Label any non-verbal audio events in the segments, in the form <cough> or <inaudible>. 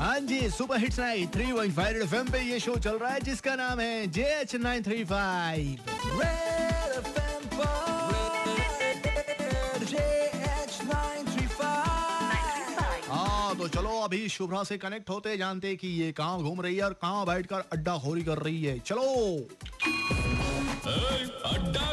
हाँ जी super hits night three one five F पे ये शो चल रहा है जिसका नाम है J H nine three five. हाँ तो चलो अभी शुभ्रा से कनेक्ट होते जानते कि ये कहाँ घूम रही है और कहाँ बैठकर अड्डा खोरी कर रही है। चलो। अड्डा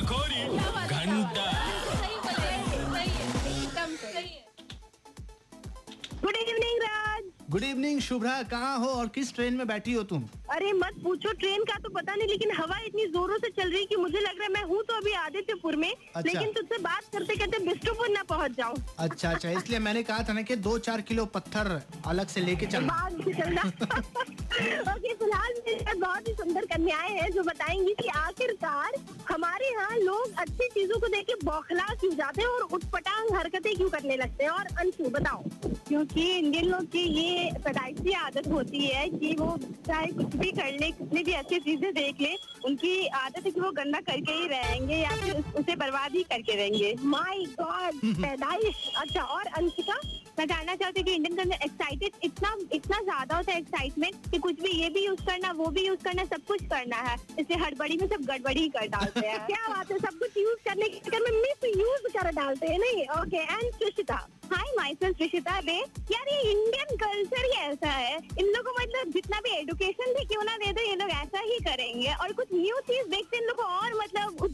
गुड इवनिंग शुभ्रा कहाँ हो और किस ट्रेन में बैठी हो तुम? अरे मत पूछो ट्रेन का तो पता नहीं लेकिन हवा इतनी जोरों से चल रही है कि मुझे लग रहा है मैं हूँ तो अभी आदित्यपुर में। अच्छा। लेकिन तुझसे बात करते करते बिष्टुपुर ना पहुँच जाऊँ। अच्छा अच्छा इसलिए मैंने कहा था ना कि दो चार किलो पत्थर अलग से लेके चलना। चलना। <laughs> ओके फ़िलहाल मेरे बहुत ही सुंदर कन्याएँ हैं जो बताएँगी कि आखिरकार हमारे यहाँ लोग अच्छी चीज़ों को देख के बौखला क्यों जाते हैं और उटपटांग हरकतें क्यों करने लगते हैं? और अंशु बताओ। क्योंकि इंडियन लोग की ये पैदाइशी आदत होती है कि वो चाहे कुछ भी कर ले कितनी भी अच्छी चीज़ें देख ले उनकी आदत है कि वो गंदा करके ही रहेंगे या फिर उसे बर्बाद ही करके रहेंगे। माई गॉड <laughs> पैदाइश। अच्छा और अंशिका मैं जानना चाहती हूँ कि इंडियन के अंदर एक्साइटेड इतना इतना ज़्यादा होता है एक्साइटमेंट कि कुछ भी ये भी यूज़ करना, वो भी यूज़ करना, सब कुछ करना है। इसलिए हड़बड़ी में सब गड़बड़ी ही कर डालते हैं। <laughs> क्या बात है, सब कुछ यूज़ करने के मिस यूज़ कर डालते हैं, नहीं? Okay and Sushita hi myself Rishita बे यार ये इंडियन कल्चर ही ऐसा है। इन लोगों को मतलब जितना भी एजुकेशन भी क्यों ना दे दो, ये लोग ऐसा ही करेंगे। और कुछ न्यू चीज़ देखते इन लोगों को और मतलब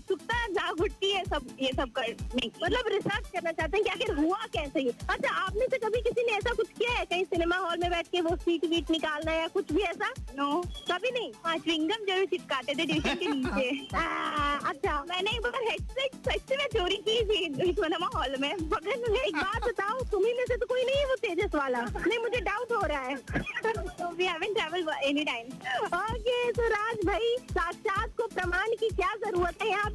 सब ये सब करने की मतलब रिसर्च करना चाहते हैं कि आखिर हुआ कैसे ये? अच्छा आपने से कभी किसी ने ऐसा कुछ किया है? कहीं सिनेमा हॉल में बैठ के वो सीट वीट निकालना या कुछ भी ऐसा? नो कभी नहीं? हाँ च्विंगम ज़रूर चिपकाते थे ट्यूशन के <laughs> नीचे। अच्छा मैंने एक बार हेडसेट सच में चोरी की थी सिनेमा हॉल में। मगर एक बात बताओ तुम्ही में से तो कोई नहीं है वो तेजस वाला। नहीं मुझे डाउट हो रहा है। तो we haven't travel any time okay तो राज भाई साक्षात को प्रमाण की क्या ज़रूरत है यहाँ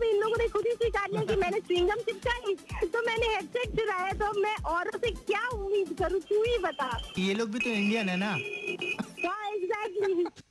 पे इन लोगों ने खुद स्वीकार लिया कि मैंने च्विंगम चिपकाई तो मैंने हेडसेट चुराया तो मैं औरों से क्या उम्मीद करूँ, तू ही बता। ये लोग भी तो इंडियन है ना?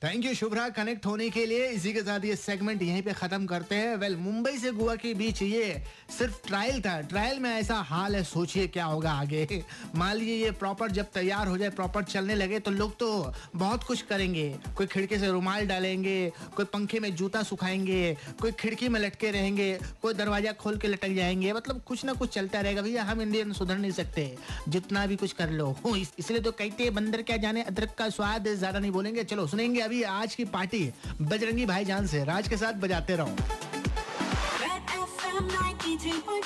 थैंक यू शुभ्रा कनेक्ट होने के लिए इसी के साथ ये सेगमेंट यहीं पे खत्म करते हैं। वेल मुंबई से गोवा के बीच ये सिर्फ़ ट्रायल था। ट्रायल में ऐसा हाल है, सोचिए क्या होगा आगे। मान लीजिए ये प्रॉपर जब तैयार हो जाए प्रॉपर चलने लगे तो लोग तो बहुत कुछ करेंगे। कोई खिड़की से रुमाल डालेंगे, कोई पंखे में जूता सुखाएँगे, कोई खिड़की में लटके रहेंगे, कोई दरवाज़ा खोल के लटक जाएँगे। मतलब कुछ ना कुछ चलता रहेगा। भैया, हम इंडियन सुधर नहीं सकते। जितना भी कुछ कर लो। इसलिए तो कहते बंदर क्या जाने, अदरक का स्वाद ज़्यादा नहीं बोलेंगे। चलो सुनेंगे अभी आज की पार्टी बजरंगी भाईजान से। राज के साथ बजाते रहो। Red FM 93.5